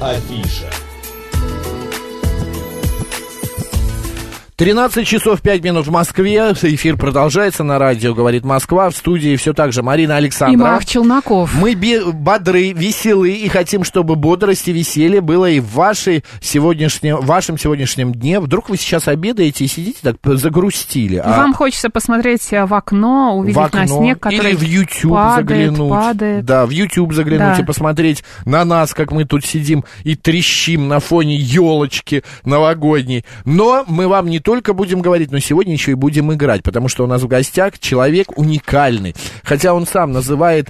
Афиша. 13 часов 5 минут в Москве. Эфир продолжается на радио «Говорит Москва». В студии все так же Марина Александрова. И Марк Челноков. Мы бодры, веселы и хотим, чтобы бодрость и веселье было и в вашей сегодняшнем, вашем сегодняшнем дне. Вдруг вы сейчас обедаете и сидите так загрустили. И Вам хочется посмотреть э, в окно, увидеть в окно, на снег, который или в YouTube падает, заглянуть. падает. Да, в YouTube заглянуть Да. и посмотреть на нас, как мы тут сидим и трещим на фоне елочки новогодней. Но мы вам не только будем говорить, но сегодня еще и будем играть, потому что у нас в гостях человек уникальный. Хотя он сам называет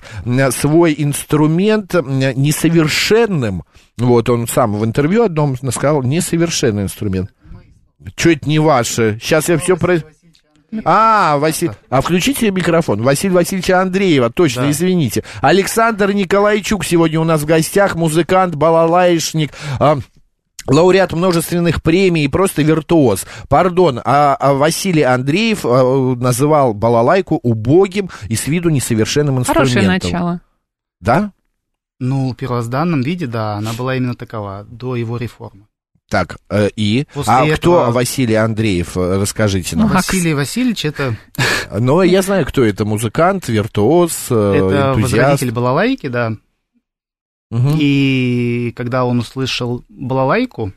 свой инструмент несовершенным. Вот он сам в интервью одном сказал несовершенный инструмент. Что это не ваше? Сейчас я все про... А, Василий, а включите микрофон. Василий Васильевича Андреева, точно, извините. Александр Николайчук сегодня у нас в гостях, музыкант, балалайшник, а, лауреат множественных премий и просто виртуоз. Пардон, а, а Василий Андреев а, называл балалайку убогим и с виду несовершенным инструментом. Хорошее начало. Да? Ну, в первозданном виде, да, она была именно такова, до его реформы. Так, э, и? После а кто этого- Василий Андреев? Э, Расскажите нам. Макс. Василий Васильевич это, Но я знаю, кто это. Музыкант, виртуоз, э, это энтузиаст. возродитель балалайки, да. Мгм, И когда он услышал балалайку,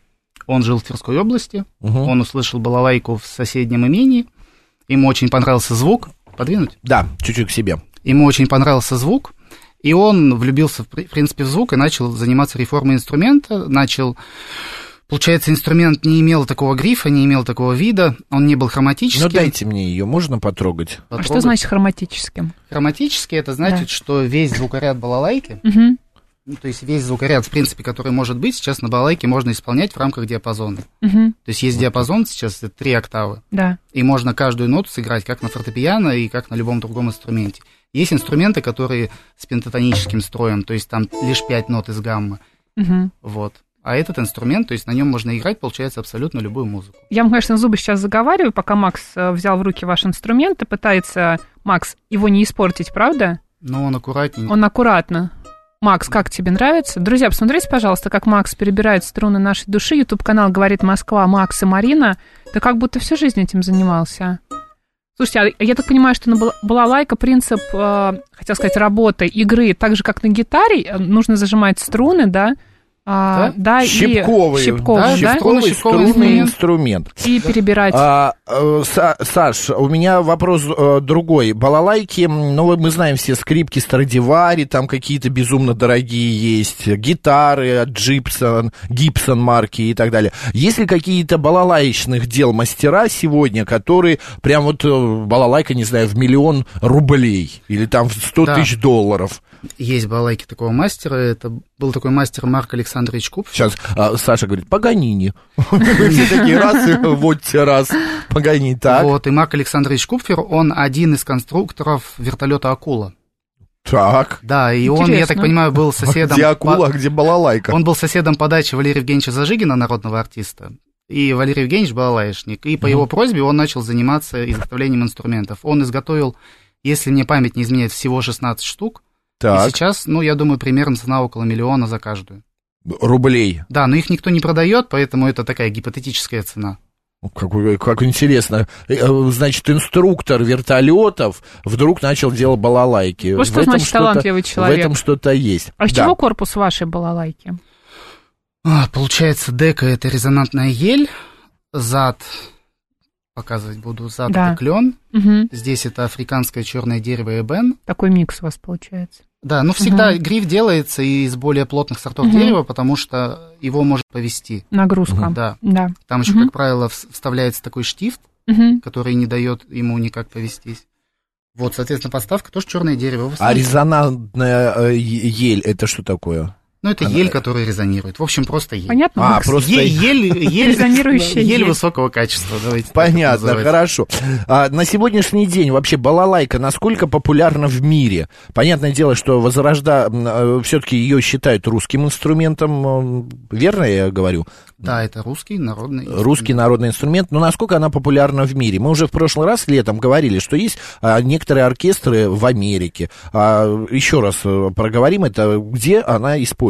он жил в Тверской области, мгм. он услышал балалайку в соседнем имении, ему очень понравился звук, подвинуть? Да, чуть-чуть к себе. Ему очень понравился звук, и он влюбился, в при- в принципе, в звук и начал заниматься реформой инструмента, начал... Получается, инструмент не имел такого грифа, не имел такого вида, он не был хроматическим. Ну, дайте мне ее, можно потрогать? А что Потрогать. значит хроматическим? Хроматический это значит, Да. что весь звукоряд балалайки, Мгм. Ну, то есть весь звукоряд, в принципе, который может быть, сейчас на балалайке можно исполнять в рамках диапазона. Мгм. То есть есть диапазон сейчас, это три октавы, Да. и можно каждую ноту сыграть как на фортепиано и как на любом другом инструменте. Есть инструменты, которые с пентатоническим строем, то есть там лишь пять нот из гаммы, Мгм. вот. А этот инструмент, то есть на нем можно играть, получается, абсолютно любую музыку. Я вам, конечно, зубы сейчас заговариваю, пока Макс э, взял в руки ваш инструмент и пытается, Макс, его не испортить, правда? Но он аккуратненько. Он аккуратно. Макс, как тебе нравится? Друзья, посмотрите, пожалуйста, как Макс перебирает струны нашей души. Ютуб-канал «Говорит Москва», Макс и Марина. Ты как будто всю жизнь этим занимался. Слушайте, а я так понимаю, что на бала- балалайка принцип, э, хотел сказать, работы, игры, так же, как на гитаре, э, нужно зажимать струны, да? А, да, Щипковый, и щипковый, да, да? щипковый. щипковый щипковый струнный инструмент. инструмент. И перебирать. А, э, Са- Саш, у меня вопрос э, другой. Балалайки, ну, мы знаем все скрипки Страдивари, там какие-то безумно дорогие есть, гитары от Джипсон, Гибсон марки и так далее. Есть ли какие-то балалаечных дел мастера сегодня, которые прям вот э, балалайка, не знаю, в миллион рублей или там в 100 Да. тысяч долларов? Есть балалайки такого мастера, это был такой мастер Марк Александрович Купф. Сейчас а, Саша говорит, Паганини. Все такие раз, и вот те раз, Паганини, так, Вот, и Марк Александрович Купфер, он один из конструкторов вертолета «Акула». так. Да, и он, я так Интересно. понимаю, был соседом... Где акула, по- а где балалайка? Он был соседом по даче Валерия Евгеньевича Зажигина, народного артиста. И Валерий Евгеньевич балалайшник. И по его просьбе он начал заниматься изготовлением инструментов. Он изготовил, если мне память не изменяет, всего 16 штук. И Так, сейчас, ну, я думаю, примерно цена около миллиона за каждую. Рублей. Да, но их никто не продает, поэтому это такая гипотетическая цена. Как, как интересно. Э, э, Значит, инструктор вертолетов вдруг начал делать балалайки. Вот В что этом значит что-то- талантливый В человек. этом что-то есть. А из Да. чего корпус вашей балалайки? А, получается, дека это резонантная ель, зад, показывать буду, зад Да. это клен, Мгм. здесь это африканское черное дерево эбен. Такой микс у вас получается. Да, ну всегда Мгм. гриф делается из более плотных сортов Мгм. дерева, потому что его может повести. Нагрузка. Да, Да. там еще, Мгм. как правило, вс- вставляется такой штифт, Мгм. который не дает ему никак повестись. Вот, соответственно, подставка тоже черное дерево. А резонантная э, ель, это что такое? Ну, это она- ель, которая резонирует. В общем, просто ель. Понятно, А, Макс? просто- Е- ель, ель, Резонирующая ель ель. высокого качества, давайте. Понятно, хорошо. А, на сегодняшний день вообще балалайка насколько популярна в мире? Понятное дело, что возрожда... все-таки ее считают русским инструментом, э, верно я говорю? Да, это русский народный. Русский народный инструмент, но насколько она популярна в мире? Мы уже в прошлый раз летом говорили, что есть а, некоторые оркестры в Америке. А, еще раз э, проговорим это, где она используется.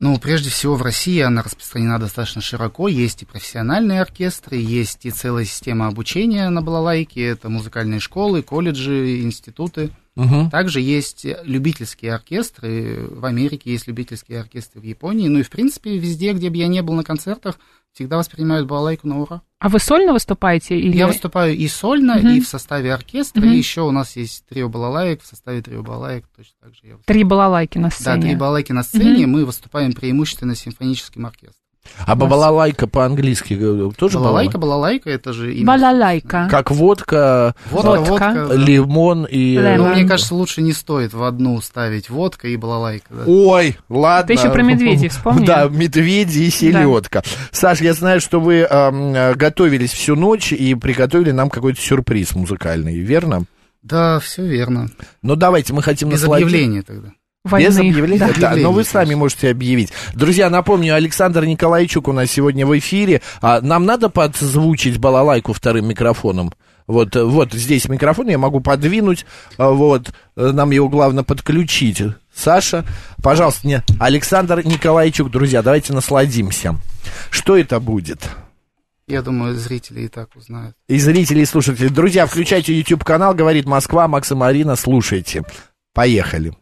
Ну, прежде всего, в России она распространена достаточно широко. Есть и профессиональные оркестры, есть и целая система обучения на балалайке. Это музыкальные школы, колледжи, институты. Угу. Также есть любительские оркестры. В Америке есть любительские оркестры в Японии. Ну и, в принципе, везде, где бы я не был на концертах, всегда воспринимают балалайку на ура. А вы сольно выступаете? Или... Я выступаю и сольно, Мгм. и в составе оркестра. Мгм. И еще у нас есть трио балалаек. В составе трио балалаек точно так же я выступаю. Три балалайки на Да, сцене. три балалайки на сцене. Мы выступаем преимущественно симфоническим оркестром. А балалайка по-английски э, тоже Балалайка, балалайка, это же имя. Балалайка. Как водка, Водка, Водка. водка. да. лимон и... э. Ну, мне кажется, лучше не стоит в одну ставить водка и балалайка. да. Ой, ладно. Ты еще про медведей вспомни. Да, медведи и селедка. Саш, я знаю, что вы э, готовились всю ночь и приготовили нам какой-то сюрприз музыкальный, верно? Да, все верно. Ну, давайте, мы хотим Без насладиться. объявления тогда. Войны. Без объявления? Да. Да, но вы сами можете объявить. Друзья, напомню, Александр Николайчук у нас сегодня в эфире. А, нам надо подзвучить балалайку вторым микрофоном. Вот, вот здесь микрофон, я могу подвинуть, а, вот, э, нам его главное подключить. Саша, пожалуйста, не, Александр Николайчук, друзья, давайте насладимся. Что это будет? Я думаю, зрители и так узнают. И зрители, и слушатели. Друзья, включайте YouTube-канал, говорит Москва, Макс и Марина, слушайте. Поехали.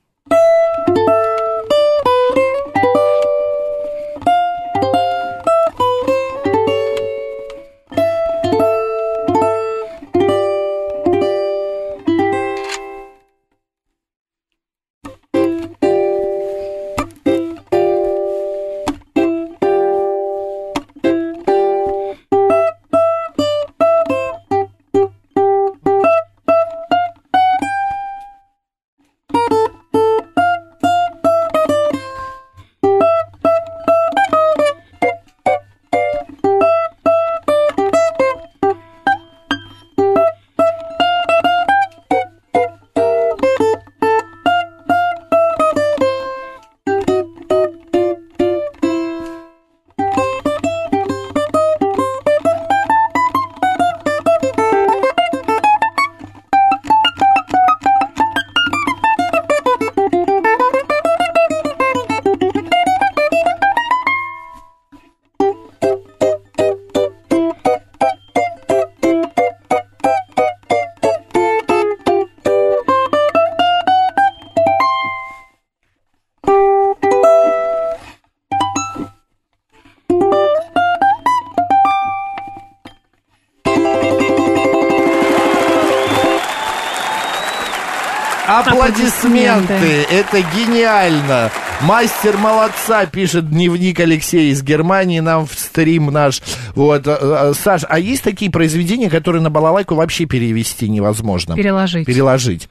Аплодисменты! Это гениально! Мастер молодца, пишет дневник Алексей из Германии нам в стрим наш. Вот, э, э, Саш, а есть такие произведения, которые на балалайку вообще перевести невозможно? Переложить. Переложить.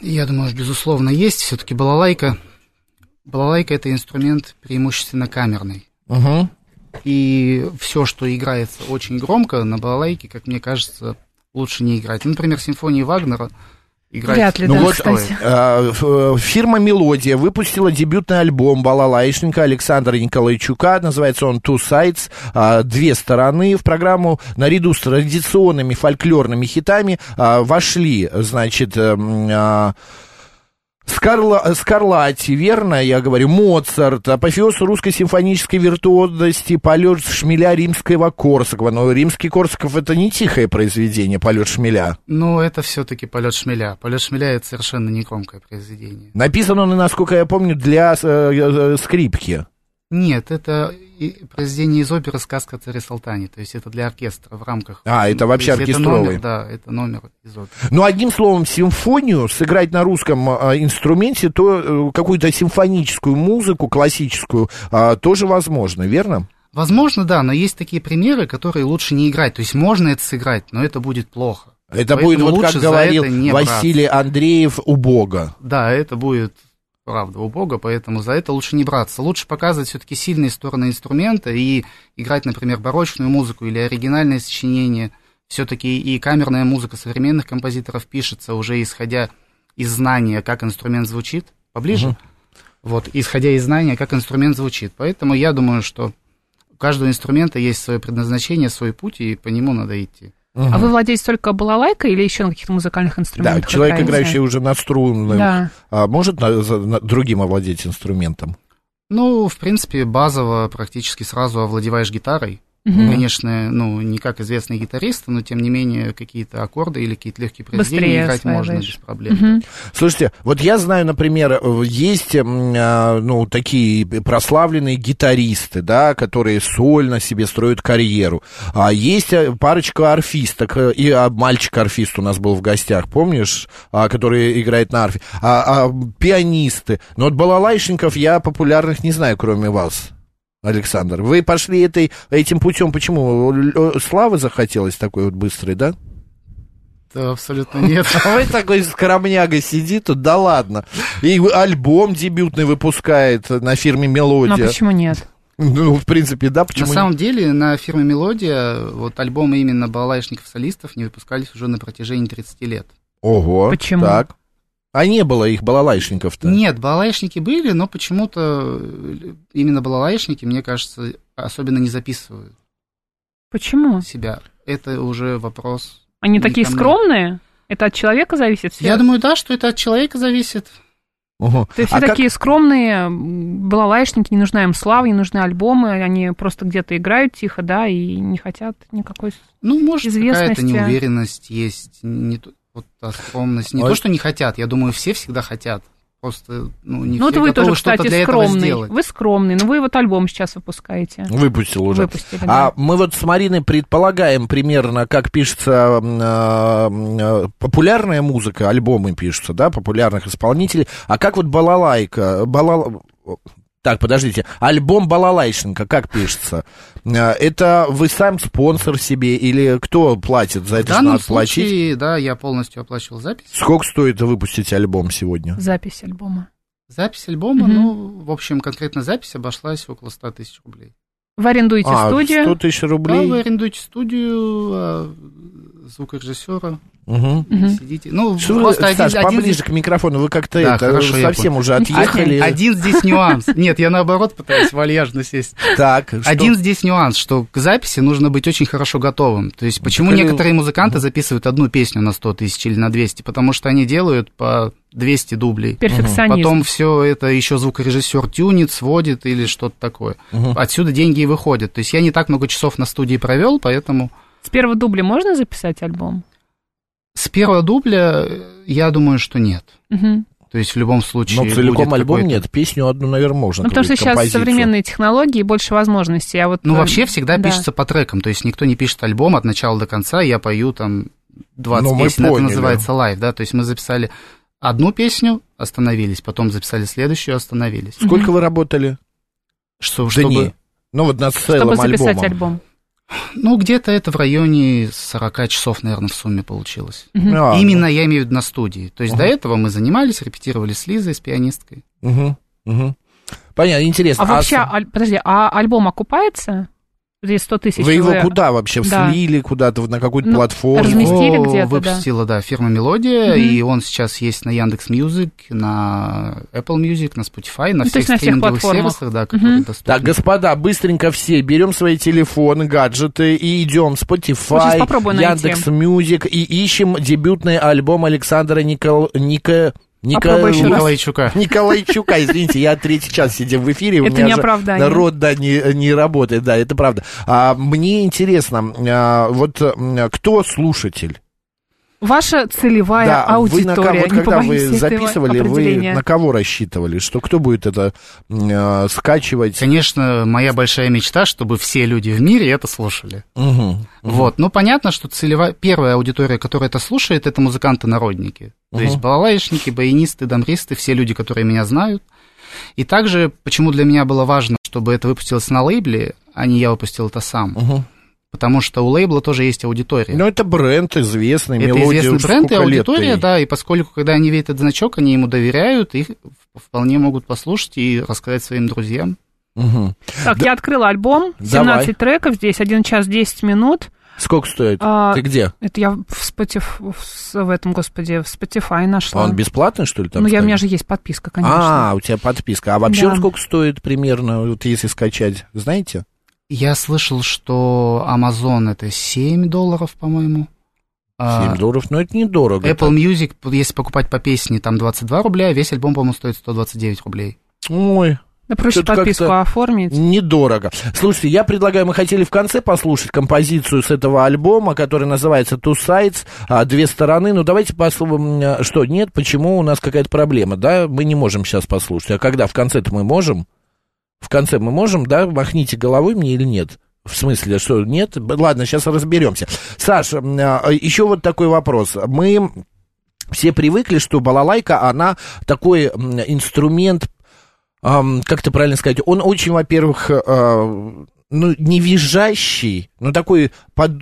Я думаю, безусловно, есть. Все-таки балалайка. Балалайка это инструмент преимущественно камерный. Угу. И все, что играется очень громко, на балалайке, как мне кажется, лучше не играть. Ну, Например, симфонии Вагнера играть. Вряд ли, Ну да, вот, кстати. э, ф- э, фирма «Мелодия» выпустила дебютный альбом балалайшника Александра Николайчука. Называется он «Two Sides», а, «Две стороны». В программу наряду с традиционными фольклорными хитами а, вошли, значит, эм, а, Скарла, Скарлатти, верно, я говорю, Моцарт, апофеоз русской симфонической виртуозности, полет шмеля римского Корсакова. Но римский Корсаков это не тихое произведение, полет шмеля. Но это все-таки полет шмеля. Полет шмеля это совершенно не громкое произведение. Написан он, насколько я помню, для э, э, скрипки. Нет, это произведение из оперы «Сказка о царе Салтане». То есть это для оркестра в рамках... А, это вообще есть это оркестровый. номер, да, это номер из оперы. Ну, одним словом, симфонию сыграть на русском э, инструменте, то э, какую-то симфоническую музыку, классическую, э, тоже возможно, верно? Возможно, да, но есть такие примеры, которые лучше не играть. То есть можно это сыграть, но это будет плохо. Это Поэтому будет, вот как говорил Василий Андреев у Бога. Да, это будет правда у Бога, поэтому за это лучше не браться. Лучше показывать все-таки сильные стороны инструмента и играть, например, барочную музыку или оригинальное сочинение. Все-таки и камерная музыка современных композиторов пишется уже исходя из знания, как инструмент звучит. Поближе? Мгм. Вот, исходя из знания, как инструмент звучит. Поэтому я думаю, что у каждого инструмента есть свое предназначение, свой путь, и по нему надо идти. А вы владеете только балалайкой или еще на каких-то музыкальных Да, инструментах? человек, играете? играющий уже на струнных, Да. а может на- на- другим овладеть инструментом? Ну, в принципе, базово практически сразу овладеваешь гитарой. Мгм. Конечно, ну, не как известный гитарист, но тем не менее какие-то аккорды или какие-то легкие произведения Быстрее играть можно осваиваешь. без проблем. Мгм. Слушайте, вот я знаю, например, э, есть, а, ну, такие прославленные гитаристы, да, которые сольно себе строят карьеру. А есть э, парочка арфисток, э, и а, мальчик-арфист у нас был в гостях, помнишь, а, который играет на арфе. А, а, пианисты. Но вот балалайшников я популярных не знаю, кроме вас. Александр, вы пошли этой, этим путем, почему? Славы захотелось такой вот быстрой, да? Да, абсолютно нет. А вы такой скромняга сидит тут, да ладно. И альбом дебютный выпускает на фирме Ну, а «Мелодия». почему нет? Ну, в принципе, да, На почему самом деле, на фирме «Мелодия» вот альбомы именно балалайшников-солистов не выпускались уже на протяжении 30 лет. Ого, Почему? так. А не было их балалайшников-то? Нет, балалайшники были, но почему-то э, именно балалайшники, мне кажется, особенно не записывают Почему? себя. Это уже вопрос. Они такие скромные? Это от человека зависит все? Я думаю, да, что это от человека зависит. Угу. То есть все А как- такие скромные, балалайшники, не нужна им слава, не нужны альбомы, они просто где-то играют тихо, да, и не хотят никакой... Ну, может, какая-то Известности. неуверенность есть, не то- вот скромность. Не А то, что не хотят, я думаю, все всегда хотят. Просто, ну, не ну, вот все вы готовы тоже, что-то кстати, для этого скромный. сделать. Вы скромный, но вы вот альбом сейчас выпускаете. Выпустил уже. Выпустили, А да. мы вот с Мариной предполагаем примерно, как пишется а, м, а, популярная музыка, альбомы пишутся, да, популярных исполнителей. А как вот балалайка, балал... Так, подождите, альбом Балалайшенко как пишется? А, Это вы сам спонсор себе или кто платит за В это? же данном надо платить. случае, да, я полностью оплачивал запись. Сколько стоит выпустить альбом сегодня? Запись альбома. Запись альбома, Мгм. ну, в общем, конкретно запись обошлась около 100 тысяч рублей. Вы арендуете а, студию. 100 тысяч Да, рублей. вы арендуете студию, а, звукорежиссера. Мгм. сидите. Ну, Что вы, просто один, Саш, один поближе здесь- к микрофону, вы как-то Да, это, хорошо, совсем уже отъехали. Один здесь нюанс. Нет, я наоборот пытаюсь вальяжно сесть. Так, что? Один здесь нюанс, что к записи нужно быть очень хорошо готовым. То есть, почему Так, некоторые музыканты записывают одну песню на 100 тысяч или на 200? Потому что они делают по 200 дублей. Перфекционизм. Потом все это еще звукорежиссер тюнит, сводит или что-то такое. Отсюда деньги и выходят. То есть я не так много часов на студии провел, поэтому С первого дубля можно записать альбом? с первого дубля э, я думаю, что нет. Мгм. То есть в любом случае. Но целиком альбом нет, песню одну, наверное, можно. Ну, потому что сейчас композицию. современные технологии, больше возможностей. А вот, Ну, э, вообще всегда да. пишется по трекам, то есть никто не пишет альбом от начала до конца, я пою там 20 Ну, мы песен, это поняли. называется лайв, да, то есть мы записали одну песню, остановились, потом записали следующую, остановились. Сколько вы работали? Что, чтобы, Ну, вот над целым Чтобы записать альбомом. альбом. Ну, где-то это в районе 40 часов, наверное, в сумме получилось. Мгм. А, Именно я имею в виду на студии. То есть Ага. до этого мы занимались, репетировали с Лизой, с пианисткой. мгм, мгм. Понятно, интересно. А вообще, с- аль- подожди, а альбом окупается? Здесь 100 тысяч. вы его куда вообще? Да. Слили куда-то на какую-то Ну, платформу? разместили Его где-то, да. выпустила, да, фирма Мелодия, Мгм. и он сейчас есть на Яндекс Music, на Apple Music, на Spotify, на Ну, всех на всех стриминговых платформах. сервисах, да, которые Мгм. доступны. Так, господа, быстренько все берем свои телефоны, гаджеты и идем Spotify. Яндекс Music и ищем дебютный альбом Александра Никол... Ника... Ника... Раз. Николайчука. Николайчука, извините, я третий час сидим в эфире, у Это меня не оправдание. народ, да, не, не работает, да, это правда. А, мне интересно, а, вот кто слушатель? Ваша целевая да, аудитория. вы на кого, вот не когда вы записывали, вы на кого рассчитывали? Что кто будет это а, скачивать? Конечно, моя большая мечта, чтобы все люди в мире это слушали. Мгм, Вот, ну понятно, что целевая, первая аудитория, которая это слушает, это музыканты-народники. То Мгм. есть балалайшники, баянисты, дамбристы, все люди, которые меня знают. И также, почему для меня было важно, чтобы это выпустилось на лейбле, а не я выпустил это сам. мгм. Потому что у лейбла тоже есть аудитория. Ну, это бренд известный, это мелодия. известный бренд и лет аудитория, ей? да, и поскольку, когда они видят этот значок, они ему доверяют, их вполне могут послушать и рассказать своим друзьям. Мгм. Так, Да. я открыла альбом, 17 треков, здесь 1 час 10 минут. Сколько стоит? А, Ты где? Это я в, Spotify, в, этом, господи, в Spotify нашла. Он бесплатный, что ли, там? ну, я, у меня же есть подписка, конечно. А, у тебя подписка. А вообще Да. он сколько стоит примерно, вот если скачать, знаете? Я слышал, что Amazon это 7 долларов, по-моему. А 7 долларов, но это недорого. Apple Music, если покупать по песне, там 22 рубля, а весь альбом, по-моему, стоит 129 рублей. Ой, Да проще подписку оформить. Недорого. Слушайте, я предлагаю, мы хотели в конце послушать композицию с этого альбома, который называется Two Sides, а, две стороны. Ну, давайте послушаем. Что, нет, почему у нас какая-то проблема, да? Мы не можем сейчас послушать. А когда? В конце-то мы можем? В конце мы можем, да? Махните головой мне или нет? В смысле, что нет? Ладно, сейчас разберемся. Саша, а, еще вот такой вопрос. Мы все привыкли, что балалайка, она такой инструмент ам, как это правильно сказать, он очень, во-первых, а, ну, не визжащий, но такой, под,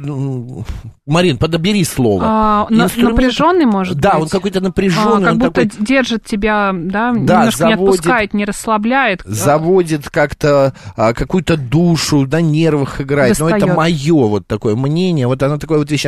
Марин, подобери слово. А, Инструмент- напряженный, может да, быть? он какой-то А, напряженный, как он будто такой держит тебя, да, Да, немножко не заводит. отпускает, не расслабляет. заводит как-то а, какую-то душу, на нервах играет. Но это Достает. мое вот такое мнение, вот оно такое вот вещь,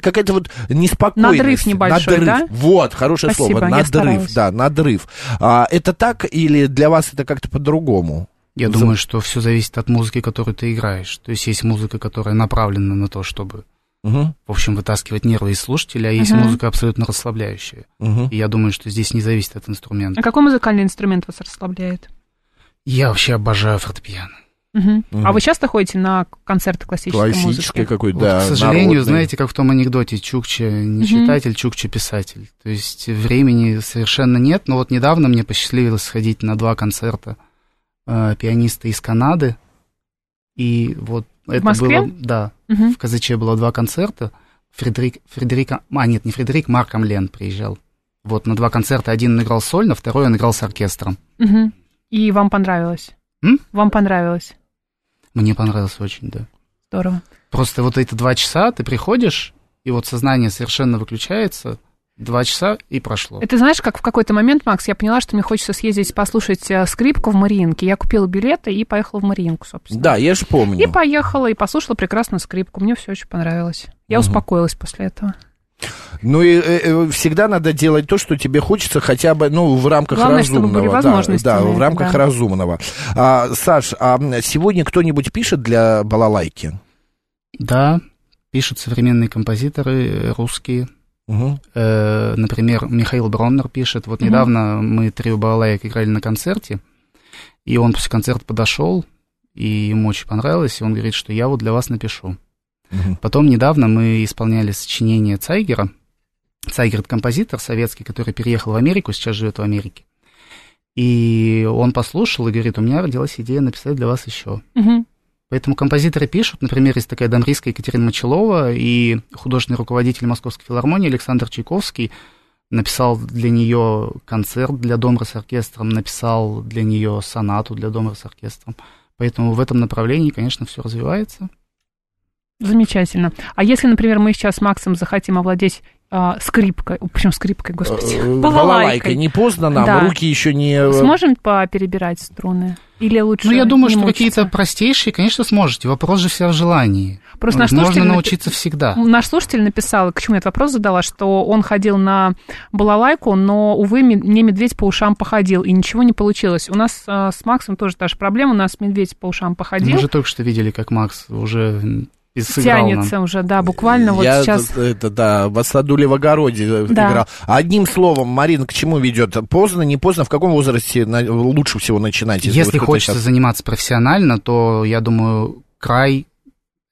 какая-то вот неспокойность. Надрыв небольшой, Надрыв. да? Вот, хорошее Спасибо, слово, надрыв, да, надрыв. А, это так или для вас это как-то по-другому? Я За- думаю, что все зависит от музыки, которую ты играешь. То есть есть музыка, которая направлена на то, чтобы, Мгм, в общем, вытаскивать нервы из слушателя, а есть Мгм. музыка абсолютно расслабляющая. мгм. И я думаю, что здесь не зависит от А инструмента. какой музыкальный инструмент вас расслабляет? Я вообще обожаю фортепиано. Мгм. Мгм. А вы часто ходите на концерты классической Классический музыки? какой, Вот, да. к сожалению, народный. знаете, как в том анекдоте, Чукча не Мгм. читатель, Чукча писатель. То есть времени совершенно нет, но вот недавно мне посчастливилось сходить на два концерта э, пианиста из Канады. И вот это Москве? было... Да, Мгм. в Казаче было два концерта. Фредерик, Фредерика... А, нет, не Фредерик, Марк Амлен приезжал. Вот на два концерта. Один он играл сольно, второй он играл с оркестром. Мгм. И вам понравилось? М? Вам понравилось? Мне понравилось очень, да. Здорово. Просто вот эти два часа ты приходишь, и вот сознание совершенно выключается, два часа и прошло. Это знаешь, как в какой-то момент, Макс, я поняла, что мне хочется съездить послушать э, скрипку в Мариинке. Я купила билеты и поехала в Мариинку, собственно. Да, я же помню. И поехала, и послушала прекрасную скрипку. Мне все очень понравилось. Я Мгм. успокоилась после этого. Ну и э, э, всегда надо делать то, что тебе хочется, хотя бы, ну, в рамках Главное, чтобы разумного. были да, возможности Да, в рамках да. разумного. А, Саш, а сегодня кто-нибудь пишет для балалайки? Да, пишут современные композиторы э, русские. Э, например, Михаил Броннер пишет. Вот Мгм. недавно мы трио балалаек играли на концерте, и он после концерта подошел, и ему очень понравилось, и он говорит, что я вот для вас напишу. Мгм. Потом недавно мы исполняли сочинение Цайгера. Цайгер — это композитор советский, который переехал в Америку, сейчас живет в Америке. И он послушал и говорит, у меня родилась идея написать для вас еще. Мгм. Поэтому композиторы пишут, например, есть такая дамбристская Екатерина Мочелова и художественный руководитель Московской филармонии Александр Чайковский написал для нее концерт для домра с оркестром, написал для нее сонату для домра с оркестром. Поэтому в этом направлении, конечно, все развивается. Замечательно. А если, например, мы сейчас с Максом захотим овладеть а, скрипкой, почему скрипкой, господи, Э, балалайкой, Не поздно нам, Да. руки еще не... э, сможем поперебирать струны? Или лучше Ну, я думаю, не что какие-то простейшие, конечно, сможете. Вопрос же вся в желании. Просто наш Можно слушатель напи- научиться всегда. Наш слушатель написал, к чему я этот вопрос задала, что он ходил на балалайку, но, увы, мне медведь по ушам походил, и ничего не получилось. У нас а, с Максом тоже та же проблема, у нас медведь по ушам походил, Мы же только что видели, как Макс уже и сыграл нам. тянется уже, да, буквально вот Я сейчас... это, это, да, в Асадуле в огороде э, Да. играл. Одним словом, Марина, к чему ведет? Поздно, не поздно? В каком возрасте на- лучше всего начинать? Если вот кто-то хочется щас- заниматься профессионально, то, я думаю, край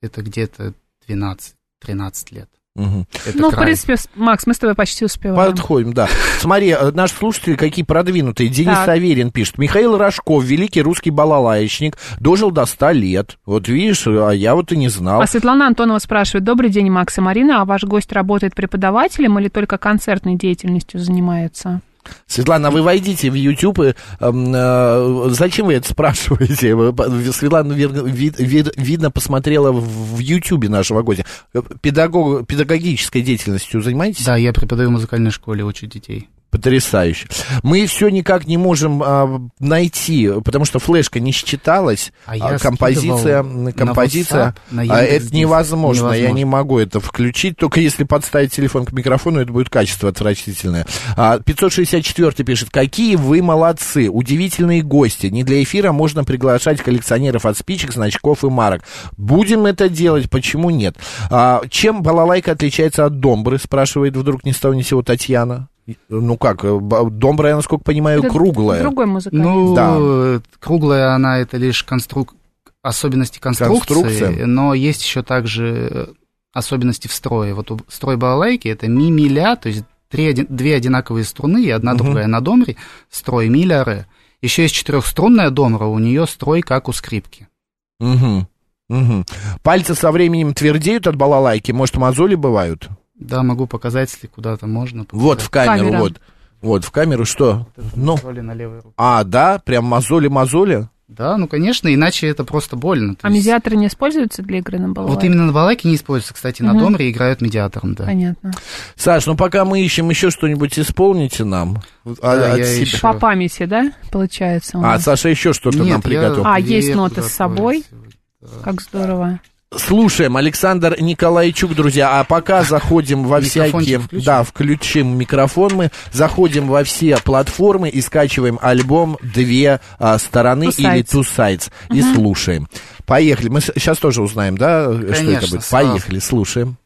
это где-то 12-13 лет. Это Ну, в край. принципе, с- Макс, мы с тобой почти успеваем. Подходим, да. Смотри, э, наш слушатель какие продвинутые. Денис Так. Саверин пишет. Михаил Рожков, великий русский балалаечник, дожил до 100 лет. Вот видишь, а я вот и не знал. А Светлана Антонова спрашивает, добрый день, Макс и Марина, а ваш гость работает преподавателем или только концертной деятельностью занимается? Светлана, вы войдите в YouTube. И, эм, э, зачем вы это спрашиваете? Светлана, вид- вид- видно, посмотрела в в YouTube нашего гостя. Э, Педагог, педагогической деятельностью занимаетесь? Да, я преподаю в музыкальной школе, учу детей. Потрясающе. Мы все никак не можем а, найти, потому что флешка не считалась. А а я композиция, скидывал на композиция, WhatsApp, на а это невозможно, Я Невозможно. не могу это включить. Только если подставить телефон к микрофону, это будет качество отвратительное. А, 564 пишет, какие вы молодцы, удивительные гости. Не для эфира можно приглашать коллекционеров от спичек, значков и марок. Будем это делать, почему нет? А, чем балалайка отличается от домбры, спрашивает вдруг ни с того ни сего Татьяна. Ну как, э, б- домбра, я, насколько понимаю, Это круглая. Другой музыкальный. Ну, Да. круглая она это лишь конструк... особенности конструкции, Конструкция. но есть еще также э, особенности в строе. Вот у строй балалайки это ми, ми, ля, то есть три, две одинаковые струны и одна Мгм. другая на домре, строй ми, ля, ре. Еще есть четырехструнная домра, у нее строй как у скрипки. Мгм. Мгм. Пальцы со временем твердеют от балалайки, может, мозоли бывают? Да, могу показать, если куда-то можно. Вот в камеру, Камера. вот. Вот, в камеру что? Ну, Мозоли на левой руке. а, да, прям мозоли-мозоли? Да, ну, конечно, иначе это просто больно. То А есть- медиаторы не используются для игры на балалайке? Вот именно на балалайке не используется, кстати, на Мгм. домре играют медиатором, да. Понятно. Саш, ну пока мы ищем еще что-нибудь, исполните нам. А, Да, от я себя. ищу. По памяти, да, получается у А? Саша еще что-то Нет, нам приготовил. А, есть ноты с собой? подготовил. Как здорово. Слушаем, Александр Николайчук, друзья, а пока заходим во всякие... Включим? Да, включим микрофон мы, заходим во все платформы и скачиваем альбом «Две а, стороны» Two или. «Two Sides» и слушаем. Поехали. Мы сейчас тоже узнаем, да, что это Конечно, будет? Поехали, слушаем.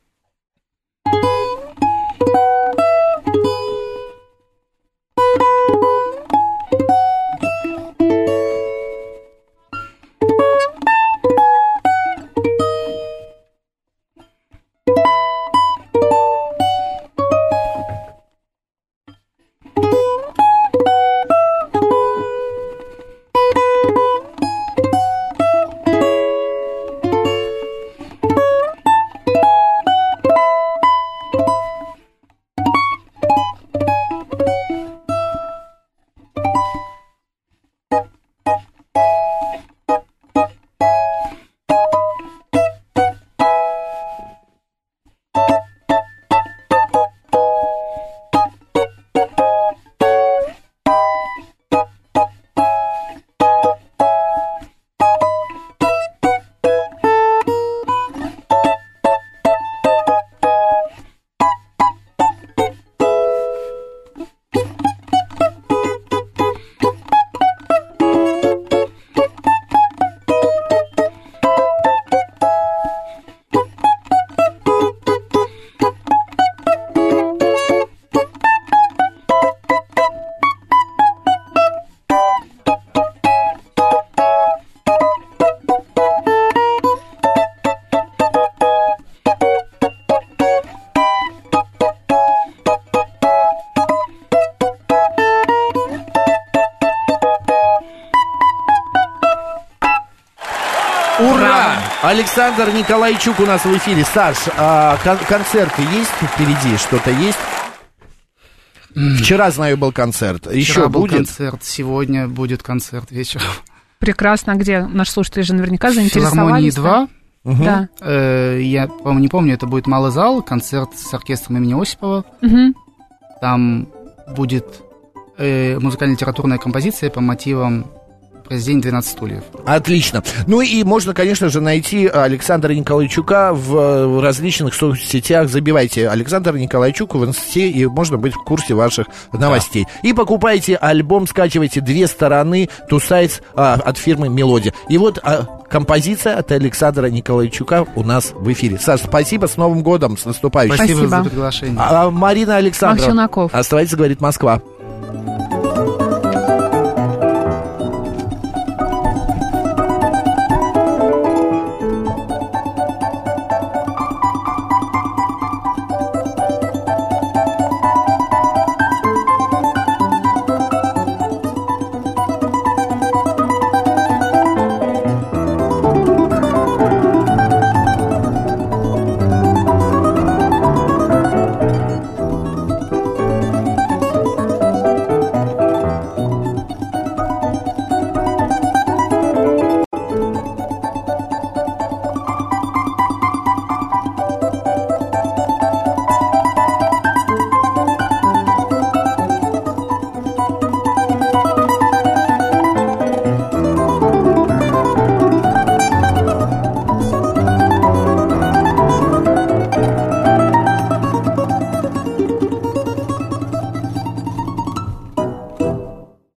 Александр Николайчук у нас в эфире. Саш, а кон- концерты есть впереди? Что-то есть? Вчера, знаю, был концерт. Еще Вчера был будет? концерт, сегодня будет концерт вечером. Прекрасно. А где? Наши слушатели же наверняка В Филармонии заинтересовались. 2. Мгм. Да. Э, я, по-моему, не помню, это будет малый зал, концерт с оркестром имени Осипова. Мгм. Там будет э, музыкально-литературная композиция по мотивам произведения «12 стульев». Отлично. Ну и можно, конечно же, найти Александра Николайчука в э, различных соцсетях. Забивайте Александр Николайчук в инсте, и можно быть в курсе ваших новостей. И покупайте альбом, скачивайте две стороны Two Sides а, от фирмы Мелодия. И вот а, композиция от Александра Николайчука у нас в эфире. Саш, спасибо, с Новым годом, с наступающим. Спасибо, Спасибо. за приглашение. А, Марина Александровна. Максюнаков. Оставайтесь, говорит Москва.